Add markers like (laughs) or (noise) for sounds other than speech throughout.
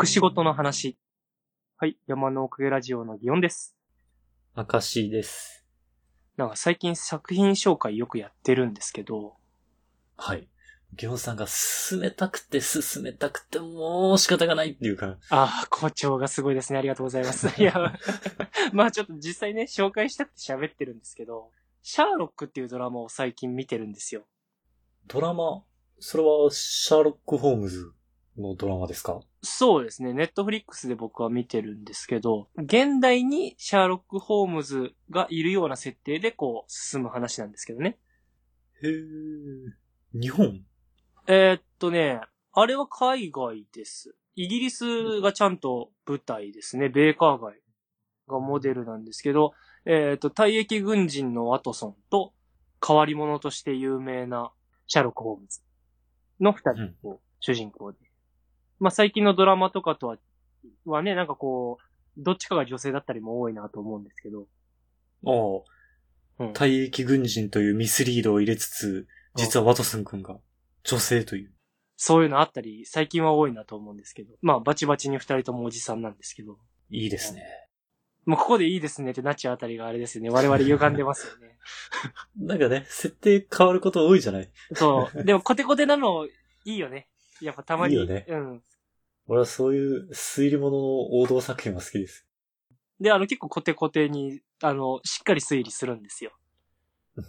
隠し事の話。はい、山のおかげラジオの祇園です。明石です。なんか最近作品紹介よくやってるんですけど、はい。ギョンさんが進めたくて進めたくてもう仕方がないっていうか、ああ、校長がすごいですね。ありがとうございます。(laughs) いや、まあちょっと実際ね、紹介したくて喋ってるんですけど、シャーロックっていうドラマを最近見てるんですよ。ドラマ、それはシャーロック・ホームズ？のドラマですか？そうですね。ネットフリックスで僕は見てるんですけど、現代にシャーロック・ホームズがいるような設定でこう進む話なんですけどね。へー。日本？えーっとね、あれは海外です。イギリスがちゃんと舞台ですね。ベーカー街がモデルなんですけど、えーっと、退役軍人のワトソンと、変わり者として有名なシャーロック・ホームズの二人を主人公で。まあ、最近のドラマとかとは、はね、なんかこう、どっちかが女性だったりも多いなと思うんですけど。ああ、うん退役軍人というミスリードを入れつつ、実はワトソン君が女性という。そういうのあったり、最近は多いなと思うんですけど。まあ、バチバチに二人ともおじさんなんですけど。いいですね。もうここでいいですねってなっちゃうあたりがあれですよね。我々歪んでますよね。(laughs) なんかね、設定変わること多いじゃない？そう。でもコテコテなのいいよね。やっぱたまに。いいよねうん。俺はそういう推理物の王道作品は好きです。で、あの結構コテコテに、あの、しっかり推理するんですよ。(laughs)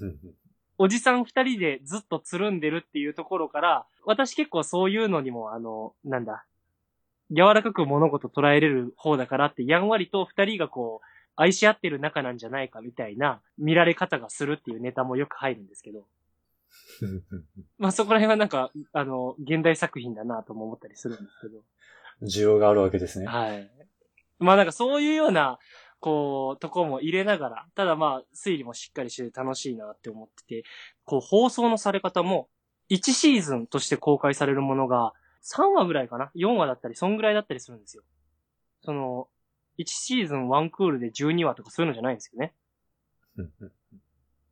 おじさん二人でずっとつるんでるっていうところから、私結構そういうのにも、あの、なんだ、柔らかく物事捉えれる方だからって、やんわりと二人がこう、愛し合ってる仲なんじゃないかみたいな見られ方がするっていうネタもよく入るんですけど、まあそこら辺はなんか、あの、現代作品だなとも思ったりするんですけど、需要があるわけですね。はい。まあなんかそういうような、こう、とこも入れながら、ただまあ、推理もしっかりしてて楽しいなって思ってて、こう、放送のされ方も、1シーズンとして公開されるものが、3話ぐらいかな ?4 話だったり、そんぐらいだったりするんですよ。その、1シーズン1クールで12話とかそういうのじゃないんですよね。(laughs)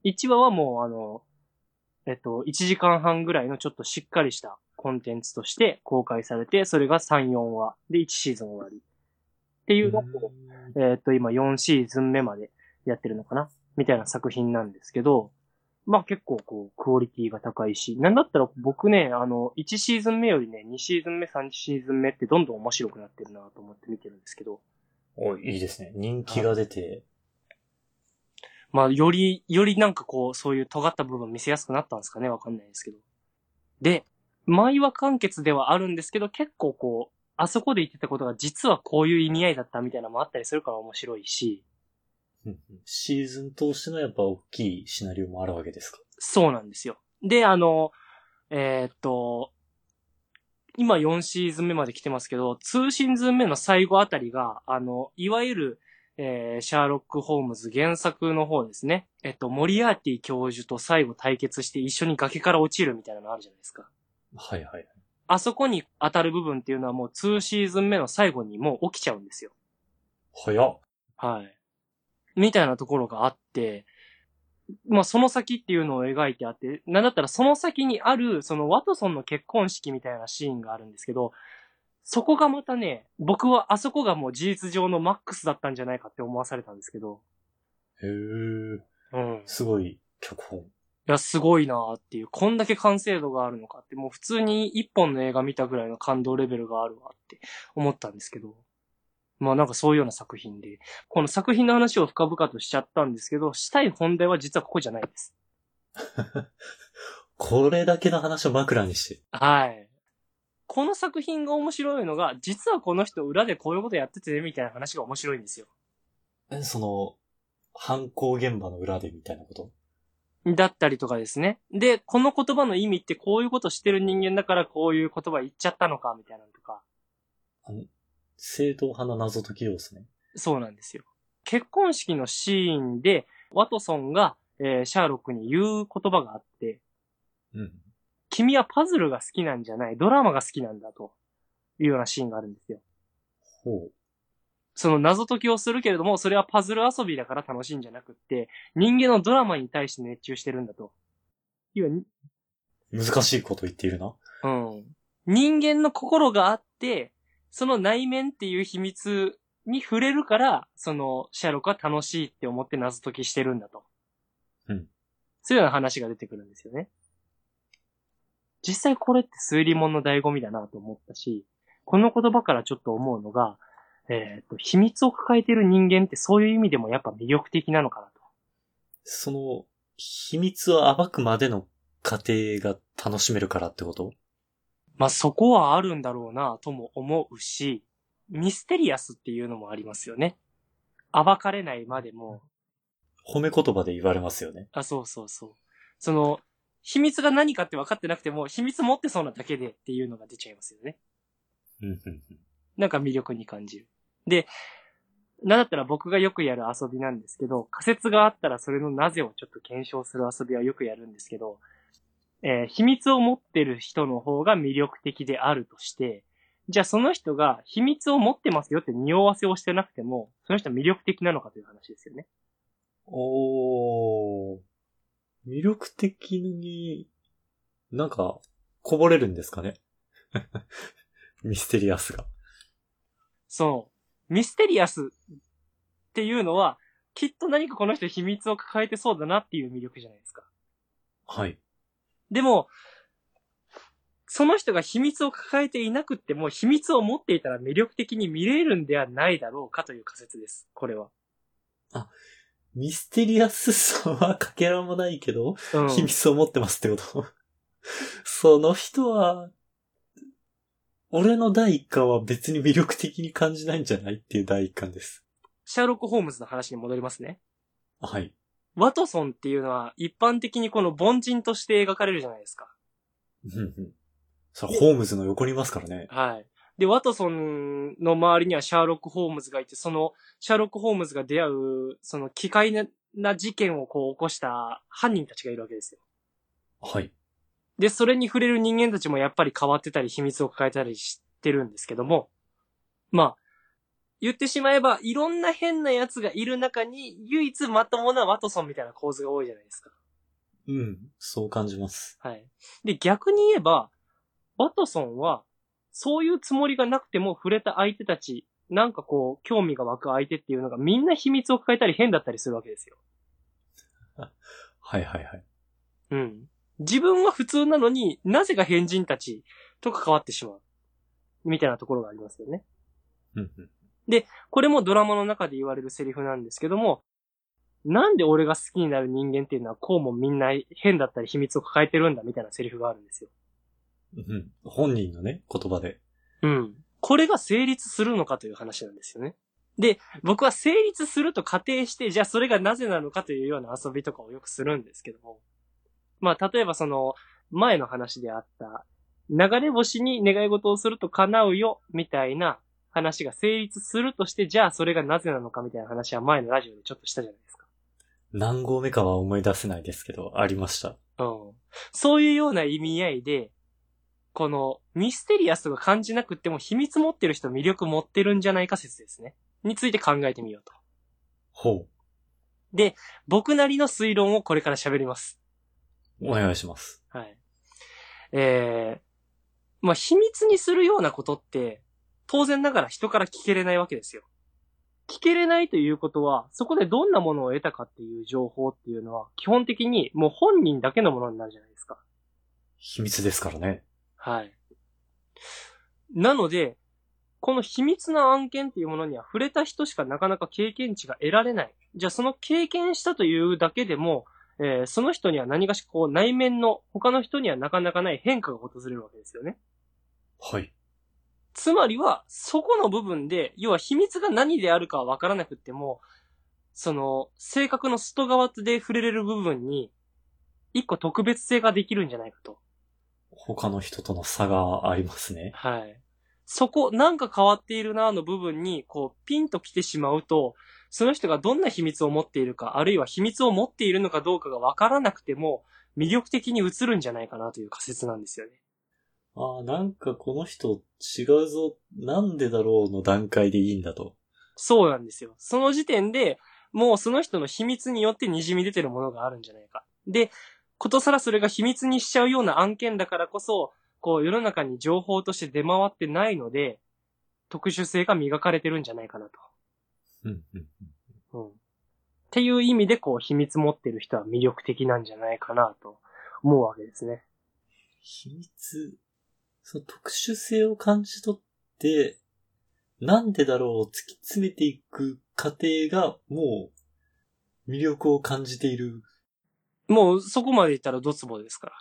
1話はもう、あの、えっと、1時間半ぐらいのちょっとしっかりしたコンテンツとして公開されて、それが3、4話で1シーズン終わり。っていうのを、えっと、今4シーズン目までやってるのかな？みたいな作品なんですけど、まあ結構こう、クオリティが高いし、なんだったら僕ね、あの、1シーズン目よりね、2シーズン目、3シーズン目ってどんどん面白くなってるなと思って見てるんですけど、おいいですね。人気が出て、まあ、より、よりなんかこう、そういう尖った部分見せやすくなったんですかねわかんないですけど。で、毎話完結ではあるんですけど、結構こう、あそこで言ってたことが実はこういう意味合いだったみたいなのもあったりするから面白いし、シーズン通してのやっぱ大きいシナリオもあるわけですか？そうなんですよ。で、あの、えーっと、今4シーズン目まで来てますけど、2シーズン目の最後あたりが、あの、いわゆる、えーシャーロック・ホームズ原作の方ですね。えっと、モリアーティ教授と最後対決して一緒に崖から落ちるみたいなのあるじゃないですか。はいはい。あそこに当たる部分っていうのはもう2シーズン目の最後にもう起きちゃうんですよ。早っ。はい。みたいなところがあって、まあその先っていうのを描いてあって、なんだったらその先にある、そのワトソンの結婚式みたいなシーンがあるんですけど、そこがまたね、僕はあそこがもう事実上のマックスだったんじゃないかって思わされたんですけど、へえ。うん。いすごい脚本。や、すごいなーっていう、こんだけ完成度があるのかって、もう普通に一本の映画見たぐらいの感動レベルがあるわって思ったんですけど、まあなんかそういうような作品で、この作品の話を深々としちゃったんですけど、したい本題は実はここじゃないです。(laughs) (laughs) これだけの話を枕にして。はい。この作品が面白いのが、実はこの人裏でこういうことやっててね、みたいな話が面白いんですよ。えその、犯行現場の裏でみたいなこと？だったりとかですね。で、この言葉の意味ってこういうことしてる人間だからこういう言葉言っちゃったのか、みたいなのとか。あの、正統派の謎解き要素ね。そうなんですよ。結婚式のシーンで、ワトソンが、えーシャーロックに言う言葉があって、うん。君はパズルが好きなんじゃない、ドラマが好きなんだというようなシーンがあるんですよ。ほう。その謎解きをするけれども、それはパズル遊びだから楽しいんじゃなくって、人間のドラマに対して熱中してるんだと。要はに難しいこと言っているな。うん。人間の心があって、その内面っていう秘密に触れるから、その、シャーロックは楽しいって思って謎解きしてるんだと。うん。そういうような話が出てくるんですよね。実際これって推理物の醍醐味だなと思ったし、この言葉からちょっと思うのが、えっ、と、秘密を抱えている人間ってそういう意味でもやっぱ魅力的なのかなと。その、秘密を暴くまでの過程が楽しめるからってこと？まあ、そこはあるんだろうなとも思うし、ミステリアスっていうのもありますよね。暴かれないまでも、褒め言葉で言われますよね。あ、そうそうそう。その、秘密が何かって分かってなくても、秘密持ってそうなだけでっていうのが出ちゃいますよね。なんか魅力に感じる。で、なんだったら僕がよくやる遊びなんですけど、仮説があったらそれのなぜをちょっと検証する遊びはよくやるんですけど、えー秘密を持ってる人の方が魅力的であるとして、じゃあその人が秘密を持ってますよって匂わせをしてなくても、その人は魅力的なのかという話ですよね。おー。魅力的に、なんか、こぼれるんですかね？(laughs) ミステリアスが。そう。ミステリアスっていうのは、きっと何かこの人秘密を抱えてそうだなっていう魅力じゃないですか。はい。でも、その人が秘密を抱えていなくっても、秘密を持っていたら魅力的に見れるんではないだろうかという仮説です。これは。ミステリアスさはかけらもないけど、うん。秘密を持ってますってことその人は、俺の第一感は別に魅力的に感じないんじゃないっていう第一感です。シャーロック・ホームズの話に戻りますね。はい。ワトソンっていうのは一般的にこの凡人として描かれるじゃないですか。うんうんそれホームズの横にいますからね。はい。で、ワトソンの周りにはシャーロック・ホームズがいて、その、シャーロック・ホームズが出会う、その奇怪なな事件をこう起こした犯人たちがいるわけですよ。はい。で、それに触れる人間たちもやっぱり変わってたり秘密を抱えたりしてるんですけども、まあ、言ってしまえば、いろんな変な奴がいる中に、唯一まともなワトソンみたいな構図が多いじゃないですか。うん。そう感じます。はい。で、逆に言えば、ワトソンは、そういうつもりがなくても触れた相手たち、なんかこう、興味が湧く相手っていうのがみんな秘密を抱えたり変だったりするわけですよ。はいはいはい。うん。自分は普通なのになぜか変人たちと関わってしまう。みたいなところがありますよね。うんうんこれもドラマの中で言われるセリフなんですけども、なんで俺が好きになる人間っていうのはこうもみんな変だったり秘密を抱えてるんだみたいなセリフがあるんですよ。うん。本人のね、言葉で。うん。これが成立するのかという話なんですよね。で、僕は成立すると仮定して、じゃあそれがなぜなのかというような遊びとかをよくするんですけども。まあ、例えばその、前の話であった、流れ星に願い事をすると叶うよ、みたいな話が成立するとして、じゃあそれがなぜなのかみたいな話は前のラジオでちょっとしたじゃないですか。何号目かは思い出せないですけど、ありました。うん。そういうような意味合いで、このミステリアスとか感じなくっても秘密持ってる人魅力持ってるんじゃないか説ですね。について考えてみようと。ほ僕なりの推論をこれから喋ります。う。お願いします。はい。えー、まあ、秘密にするようなことって、当然ながら人から聞けれないわけですよ。聞けれないということは、そこでどんなものを得たかっていう情報っていうのは、基本的にもう本人だけのものになるじゃないですか。秘密ですからね。はい。なので、この秘密な案件っていうものには触れた人しかなかなか経験値が得られない。じゃあその経験したというだけでも、えーその人には何かしこう内面の他の人にはなかなかない変化が訪れるわけですよね。はい。つまりは、そこの部分で、要は秘密が何であるかはわからなくっても、その、性格の外側で触れれる部分に、一個特別性ができるんじゃないかと。他の人との差がありますね。はい。そこ、なんか変わっているなの部分に、こう、ピンと来てしまうと、その人がどんな秘密を持っているか、あるいは秘密を持っているのかどうかがわからなくても、魅力的に映るんじゃないかなという仮説なんですよね。ああ、なんかこの人違うぞ、なんでだろうの段階でいいんだと。そうなんですよ。その時点で、もうその人の秘密によって滲み出てるものがあるんじゃないか。で、ことさらそれが秘密にしちゃうような案件だからこそ、こう世の中に情報として出回ってないので、特殊性が磨かれてるんじゃないかなと。うんうんうん。っていう意味で、こう、秘密持ってる人は魅力的なんじゃないかなと思うわけですね。秘密、その特殊性を感じ取って、なんでだろうを突き詰めていく過程が、もう、魅力を感じている。もう、そこまで言ったらドツボですか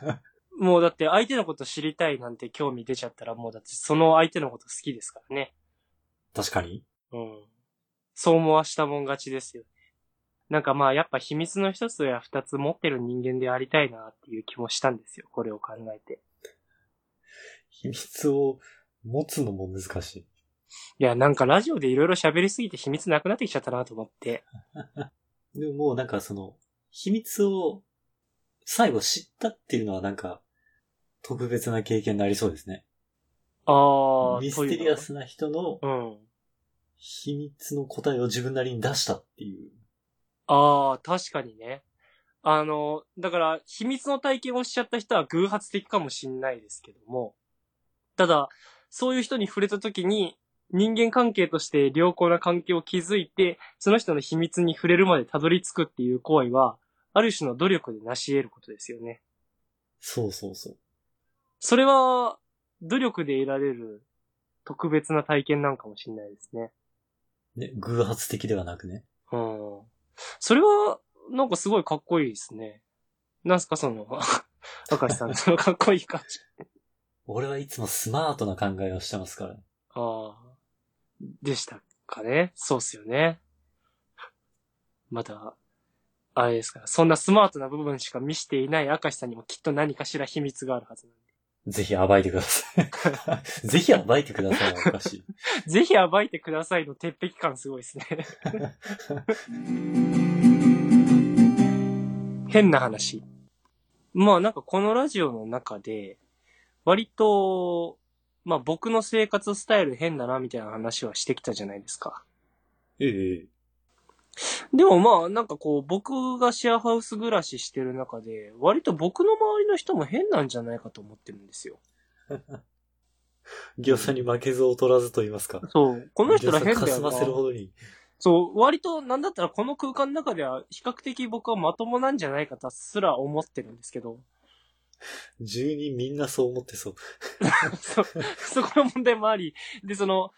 ら。(laughs) もうだって相手のこと知りたいなんて興味出ちゃったらもうだってその相手のこと好きですからね。確かにうん。そう思わしたもん勝ちですよね。なんかまあやっぱ秘密の一つや二つ持ってる人間でありたいなっていう気もしたんですよ。これを考えて。秘密を持つのも難しい。いや、なんかラジオでいろいろ喋りすぎて秘密なくなってきちゃったなと思って。(laughs) でももうなんかその、秘密を最後知ったっていうのはなんか、特別な経験になりそうですね。ああ、ミステリアスな人の。うん。秘密の答えを自分なりに出したっていう。ああ、確かにね。あの、だから、秘密の体験をしちゃった人は偶発的かもしんないですけども、ただ、そういう人に触れた時に、人間関係として良好な関係を築いて、その人の秘密に触れるまでたどり着くっていう行為は、ある種の努力で成し得ることですよね。そうそうそう。それは、努力で得られる特別な体験なんかもしんないですね。ね、偶発的ではなくね。うん。それは、なんかすごいかっこいいですね。なんすか、その、(laughs) 赤石さん、(laughs) そのかっこいい感じ。俺はいつもスマートな考えをしてますから。ああ。でしたかね。そうっすよね。また、あれですから、そんなスマートな部分しか見していない明石さんにもきっと何かしら秘密があるはずなんぜひ暴いてください。ぜひ暴いてくださいはおかしい。で。(laughs) ぜひ暴いてくださいの鉄壁感すごいですね。(laughs) 変な話。まあなんかこのラジオの中で、割と、まあ僕の生活スタイル変だなみたいな話はしてきたじゃないですか。ええ。でもまあなんかこう僕がシェアハウス暮らししてる中で、割と僕の周りの人も変なんじゃないかと思ってるんですよ。(laughs) 業者に負けず劣らずと言いますか。そう。この人ら変だよなかすま。せるほどに。そう、割となんだったらこの空間の中では比較的僕はまともなんじゃないかとすら思ってるんですけど。(laughs) 住人みんなそう思ってそう。(laughs) そ、そこの問題もあり、で、その、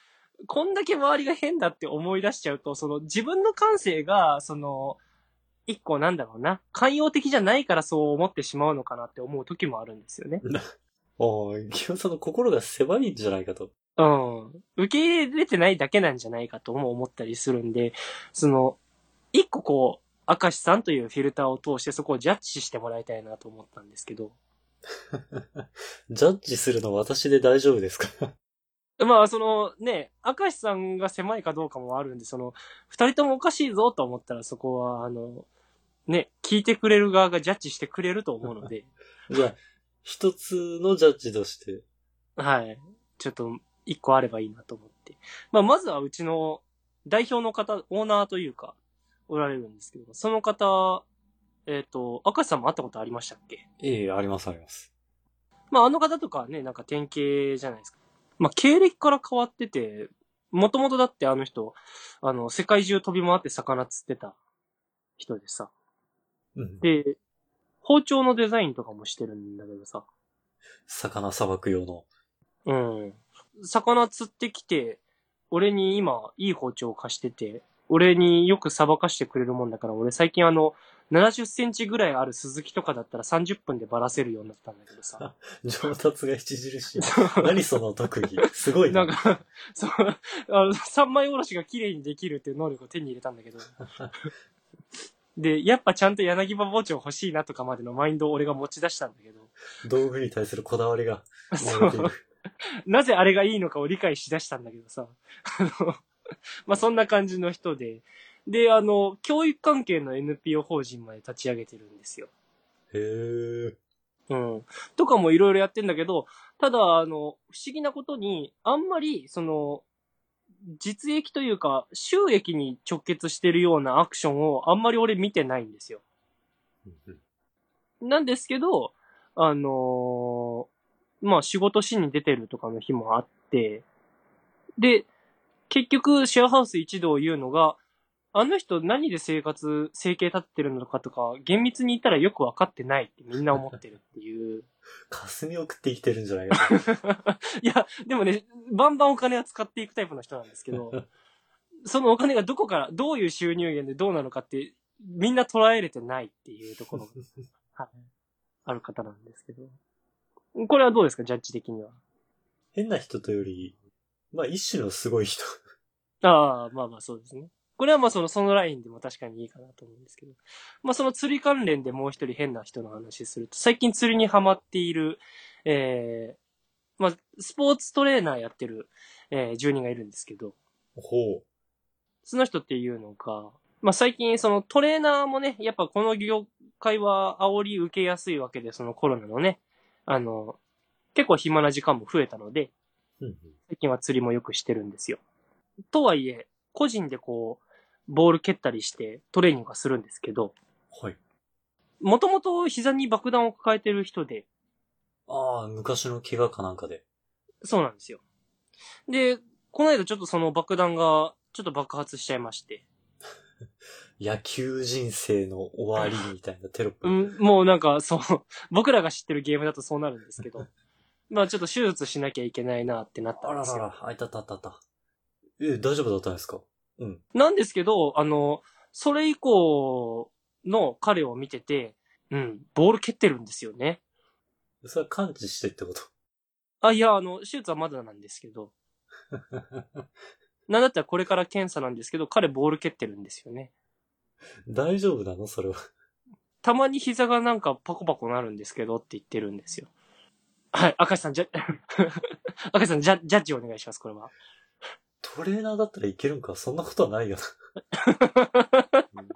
こんだけ周りが変だって思い出しちゃうと、その自分の感性が、その、一個なんだろうな、寛容的じゃないからそう思ってしまうのかなって思う時もあるんですよね。(laughs) おー、ギオさんの心が狭いんじゃないかと。うん。受け入れれてないだけなんじゃないかとも思ったりするんで、その、一個こう、明石さんというフィルターを通してそこをジャッジしてもらいたいなと思ったんですけど。(laughs) ジャッジするの私で大丈夫ですか？(laughs) まあ、そのね、明石さんが狭いかどうかもあるんで、その、二人ともおかしいぞと思ったらそこは、あの、ね、聞いてくれる側がジャッジしてくれると思うので、(laughs) じゃあ、一つのジャッジとして。はい。ちょっと、一個あればいいなと思って。まあ、まずはうちの代表の方、オーナーというか、おられるんですけど、その方、えっ、と、明石さんも会ったことありましたっけ？ええありますあります。まあ、あの方とかはね、なんか典型じゃないですか。まあ、経歴から変わってて、もともとだってあの人、あの、世界中飛び回って魚釣ってた人でさ。うん。で、包丁のデザインとかもしてるんだけどさ。魚さばく用の。うん。魚釣ってきて、俺に今、いい包丁を貸してて、俺によくさばかしてくれるもんだから、俺最近あの、70センチぐらいある鈴木とかだったら30分でばらせるようになったんだけどさ。上達が著しい。何その特技？すごいな。なんか、そう、あの、三枚おろしが綺麗にできるっていう能力を手に入れたんだけど。で、やっぱちゃんと柳葉包丁欲しいなとかまでのマインドを俺が持ち出したんだけど。道具に対するこだわりがそう。なぜあれがいいのかを理解しだしたんだけどさ。あの、まあ、そんな感じの人で。で、あの、教育関係の NPO 法人まで立ち上げてるんですよ。へえ。うん。とかもいろいろやってんだけど、ただ、あの、不思議なことに、あんまり、その、実益というか、収益に直結してるようなアクションをあんまり俺見てないんですよ。なんですけど、あのーまあ仕事しに出てるとかの日もあって、で、結局、シェアハウス一同言うのが、あの人何で生活、生計立ててるのかとか、厳密に言ったらよくわかってないってみんな思ってるっていう。霞を食って生きてるんじゃないか (laughs) いや、でもね、バンバンお金は使っていくタイプの人なんですけど、(laughs) そのお金がどこから、どういう収入源でどうなのかって、みんな捉えれてないっていうところが (laughs) ある方なんですけど。これはどうですか、ジャッジ的には。変な人とより、まあ一種のすごい人。ああ、まあまあそうですね。これはまあその、そのラインでも確かにいいかなと思うんですけど。まあその釣り関連でもう一人変な人の話すると、最近釣りにハマっている、ええまあ、スポーツトレーナーやってる、えー住人がいるんですけど、ほう。その人っていうのが、まあ最近そのトレーナーもね、やっぱこの業界は煽り受けやすいわけで、そのコロナのね、あの、結構暇な時間も増えたので、うんうん最近は釣りもよくしてるんですよ。とはいえ、個人でこう、ボール蹴ったりしてトレーニングはするんですけど、はい。もともと膝に爆弾を抱えてる人で、ああ、昔の怪我かなんかで。そうなんですよ。で、この間ちょっとその爆弾がちょっと爆発しちゃいまして、(laughs) 野球人生の終わりみたいなテロップ。うん、もうなんかそう、(laughs) 僕らが知ってるゲームだとそうなるんですけど、(laughs) まあちょっと手術しなきゃいけないなってなったあんですよ。ららら、あいたたたた。え、大丈夫だったんですか？うん。なんですけど、あの、それ以降の彼を見てて、うん、ボール蹴ってるんですよね。それは感知してってこと？あ、いや、あの、手術はまだなんですけど、(laughs) なんだったらこれから検査なんですけど、彼ボール蹴ってるんですよね。大丈夫なの？それは。たまに膝がなんかパコパコなるんですけどって言ってるんですよ。はい、赤石さん、じゃ、(laughs) 赤石さん、ジャジャッジお願いします、これは。トレーナーだったらいけるんかそんなことはないよな。う (laughs) ん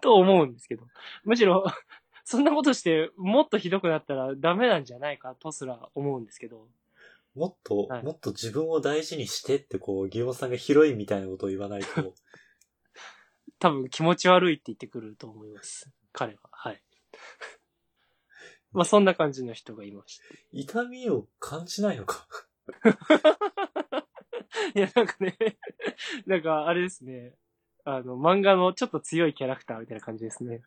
と思うんですけど。むしろ、(laughs) そんなことして、もっとひどくなったらダメなんじゃないかとすら思うんですけど。もっと、はいもっと自分を大事にしてってこう、ギオンさんがヒロインみたいなことを言わないと、(laughs) 多分気持ち悪いって言ってくると思います。彼は。はい。まあそんな感じの人がいまして。痛みを感じないのか。いや、なんかね、(laughs) なんかあれですね。あの、漫画のちょっと強いキャラクターみたいな感じですね。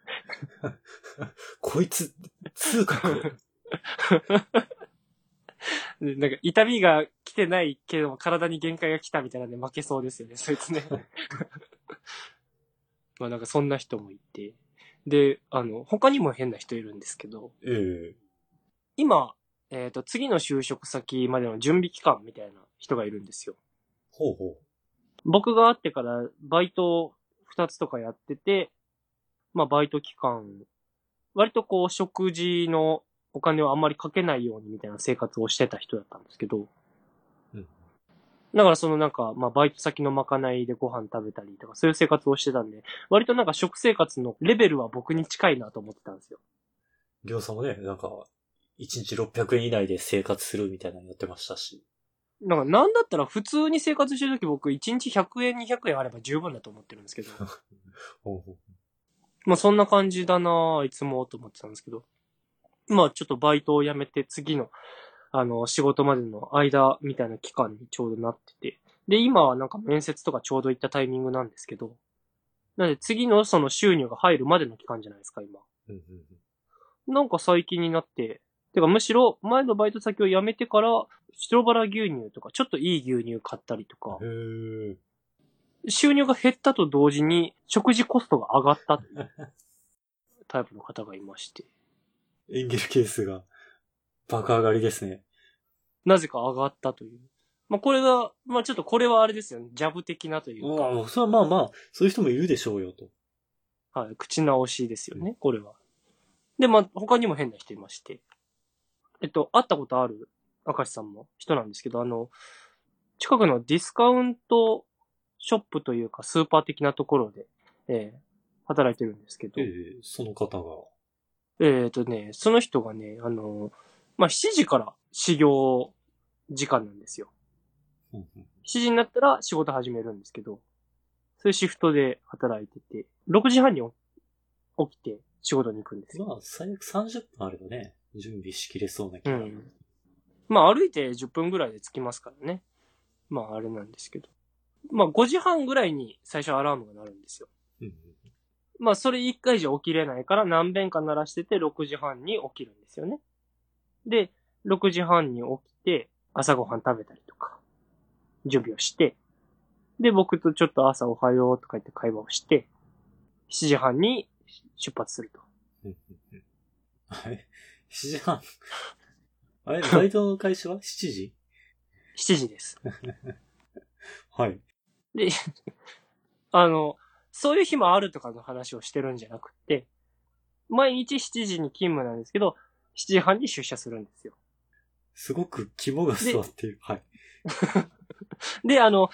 こいつ、痛覚。(laughs) でなんか痛みが来てないけども体に限界が来たみたいなんで負けそうですよね、そいつね。(laughs) まあなんかそんな人もいて。で、あの、他にも変な人いるんですけど、ええ今、えっ、と、次の就職先までの準備期間みたいな人がいるんですよ。ほうほ僕が会ってからバイト2つとかやってて、まあバイト期間、割とこう食事のお金をあんまりかけないようにみたいな生活をしてた人だったんですけど、う。うん。だからそのなんか、まあバイト先のまかないでご飯食べたりとかそういう生活をしてたんで、割となんか食生活のレベルは僕に近いなと思ってたんですよ。ギオンさんもね、なんか、1日600円以内で生活するみたいなのやってましたし。なんかなんだったら普通に生活してるとき僕1日100円200円あれば十分だと思ってるんですけど、(laughs) ほうほうまあそんな感じだなぁいつもと思ってたんですけど。まあちょっとバイトを辞めて次の、あの、仕事までの間みたいな期間にちょうどなってて。で、今はなんか面接とかちょうど行ったタイミングなんですけど。なので次のその収入が入るまでの期間じゃないですか、今。なんか最近になって、てかむしろ前のバイト先を辞めてから、白バラ牛乳とかちょっといい牛乳買ったりとか。収入が減ったと同時に食事コストが上がったというタイプの方がいまして。エンゲル係数が爆上がりですね。なぜか上がったという。まあ、これが、まあ、ちょっとこれはあれですよね。ジャブ的なというか、まあ、それはまあまあ、そういう人もいるでしょうよと。はい、口直しですよね、これは。で、まあ、他にも変な人いまして。えっと、会ったことある明石さんも人なんですけど、あの、近くのディスカウントショップというか、スーパー的なところで、えー働いてるんですけど、ええその方が。えっ、とね、その人がね、あの、まあ、7時から始業時間なんですよ。うんうん7時になったら仕事始めるんですけど、そういうシフトで働いてて、6時半に起きて仕事に行くんですよ。まあ、最悪30分あればね、準備しきれそうな気が。うん。まあ歩いて10分ぐらいで着きますからね。まああれなんですけど。まあ5時半ぐらいに最初アラームが鳴るんですよ。うんまあそれ1回じゃ起きれないから何遍か鳴らしてて6時半に起きるんですよね。で、6時半に起きて朝ごはん食べたりとか、準備をして、で、僕とちょっと朝おはようとか言って会話をして、7時半に出発すると。うんうんあれ ?7 時半？あれバイトの開始は (laughs) ?7 時？7時です。(laughs) はい。で、(laughs) あの、そういう日もあるとかの話をしてるんじゃなくて、毎日7時に勤務なんですけど、7時半に出社するんですよ。すごく肝が座っている。はい。で、あの、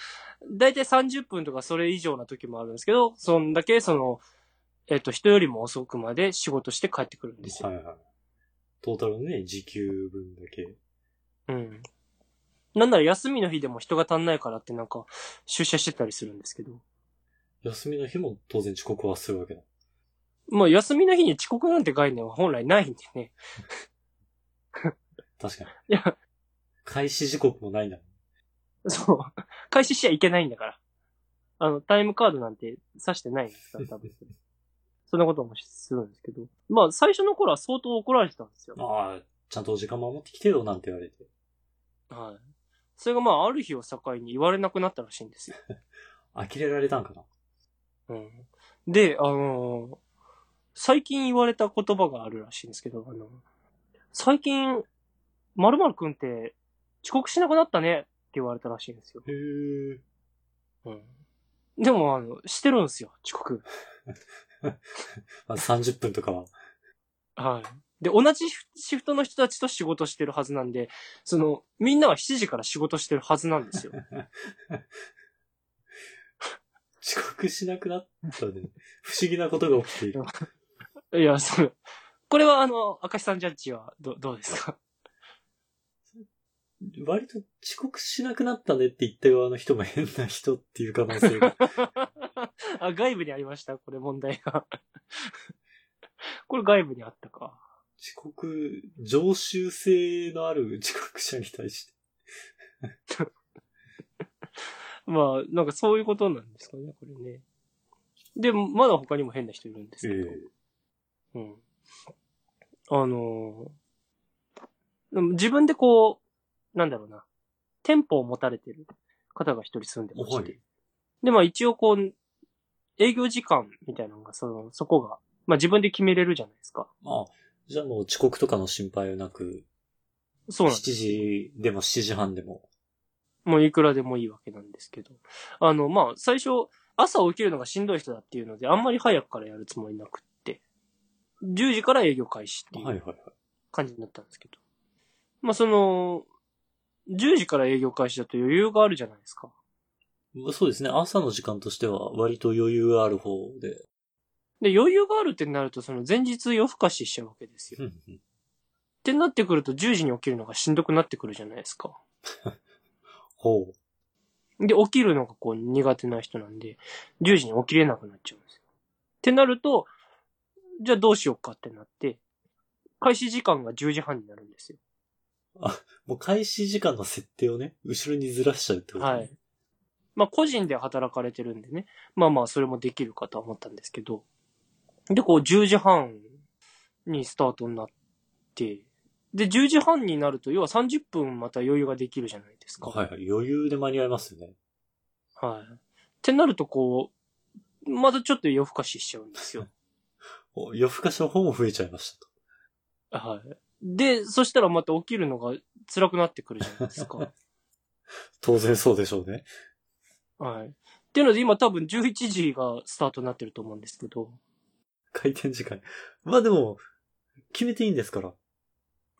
だいたい30分とかそれ以上な時もあるんですけど、そんだけその、えっと、人よりも遅くまで仕事して帰ってくるんですよ。はいはい。トータルのね、時給分だけ。うん。なんなら休みの日でも人が足んないからってなんか、出社してたりするんですけど。休みの日も当然遅刻はするわけだ。まあ、休みの日に遅刻なんて概念は本来ないんでね。確かに。(laughs) いや、開始時刻もないんだもん。そう。開始しちゃいけないんだから。あの、タイムカードなんて指してないんですから、多分。(laughs) そんなこともするんですけど。まあ、最初の頃は相当怒られてたんですよ。ああ、ちゃんと時間守ってきてよなんて言われて。はい。それがまあ、ある日を境に言われなくなったらしいんですよ。(laughs) 呆れられたんかなうん。で、あのー最近言われた言葉があるらしいんですけど、あの、最近、〇〇くんって遅刻しなくなったねって言われたらしいんですよ。へえ。うん。でも、あの、してるんですよ、遅刻。(laughs) (laughs) まあ、30分とかは。はい。で、同じシフトの人たちと仕事してるはずなんで、その、みんなは7時から仕事してるはずなんですよ。(laughs) 遅刻しなくなったね。不思議なことが起きている。(laughs) いや、そう。これはあの、赤石さんジャッジはど、どうですか？割と遅刻しなくなったねって言った側の人も変な人っていう可能性が。(laughs) あ、外部にありました？これ問題が。(laughs) これ外部にあったか。遅刻、常習性のある (laughs) 遅刻者に対して。まあ、なんかそういうことなんですかね、これね。で、まだ他にも変な人いるんですけど。うん。あのー自分でこう、なんだろうな、店舗を持たれてる方が一人住んでまして。はいで、まあ一応こう、営業時間みたいなのが、その、そこが、まあ自分で決めれるじゃないですか。ああ、じゃあもう遅刻とかの心配はなく、7そうなんです。時でも7時半でも。もういくらでもいいわけなんですけど。あの、まあ最初、朝起きるのがしんどい人だっていうので、あんまり早くからやるつもりなくって。10時から営業開始っていうはいはいはい。感じになったんですけど。まあその、10時から営業開始だと余裕があるじゃないですか。まあそうですね。朝の時間としては割と余裕がある方で。で、余裕があるってなると、その前日夜更かししちゃうわけですよ。っうんうんてなってくると10時に起きるのがしんどくなってくるじゃないですか。(laughs) ほう。で、起きるのがこう苦手な人なんで、10時に起きれなくなっちゃうんですよ。ってなると、じゃあどうしようかってなって、開始時間が10時半になるんですよ。もう開始時間の設定をね、後ろにずらしちゃうってことね。はい。まあ個人で働かれてるんでね。まあまあそれもできるかとは思ったんですけど。で、こう10時半にスタートになって、で、10時半になると、要は30分また余裕ができるじゃないですか。はいはい。余裕で間に合いますよね。はい。ってなると、こう、またちょっと夜更かししちゃうんですよ。(laughs) お夜更かしの方も増えちゃいましたと。はい。で、そしたらまた起きるのが辛くなってくるじゃない (laughs) ですか。当然そうでしょうね。はい。っていうので今多分11時がスタートになってると思うんですけど、開店時間。まあでも、決めていいんですから。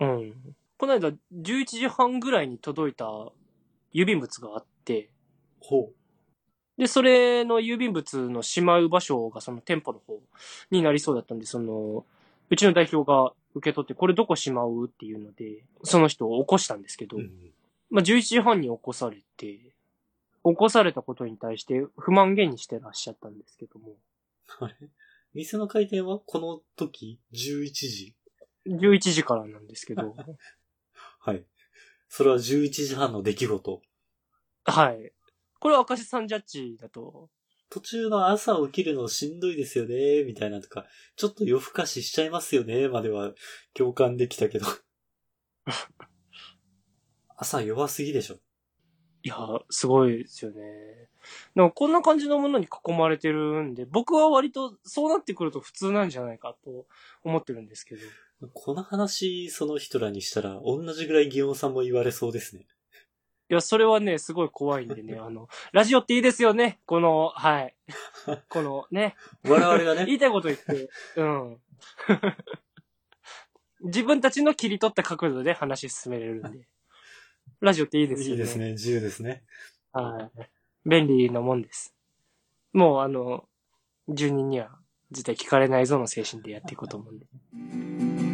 うん。この間11時半ぐらいに届いた郵便物があって、ほで、それの郵便物のしまう場所がその店舗の方になりそうだったんで、その、うちの代表が受け取って、これどこしまう？っていうので、その人を起こしたんですけど、う。うん。まあ、11時半に起こされて、起こされたことに対して不満げにしてらっしゃったんですけども、あれ？店の開店はこの時 ?11 時？11時からなんですけど、(laughs) はい。それは11時半の出来事。はい。これは明石さんジャッジだと。途中の朝起きるのしんどいですよね、みたいなとか、ちょっと夜更かししちゃいますよね、までは共感できたけど。(laughs) 朝弱すぎでしょ。いや、すごいですよね。でもこんな感じのものに囲まれてるんで、僕は割とそうなってくると普通なんじゃないかと思ってるんですけど。この話、その人らにしたら、同じぐらいギオンさんも言われそうですね。いや、それはね、すごい怖いんでね、(laughs) あの、ラジオっていいですよね。この、はい。(laughs) このね、我々がね、(laughs) 言いたいこと言って、うん。自分たちの切り取った角度で話進めれるんで。ラジオっていいですよね。いいですね、自由ですね。はい。便利なもんです。もう、あの、住人には絶対聞かれないぞの精神でやっていこうと思うんで。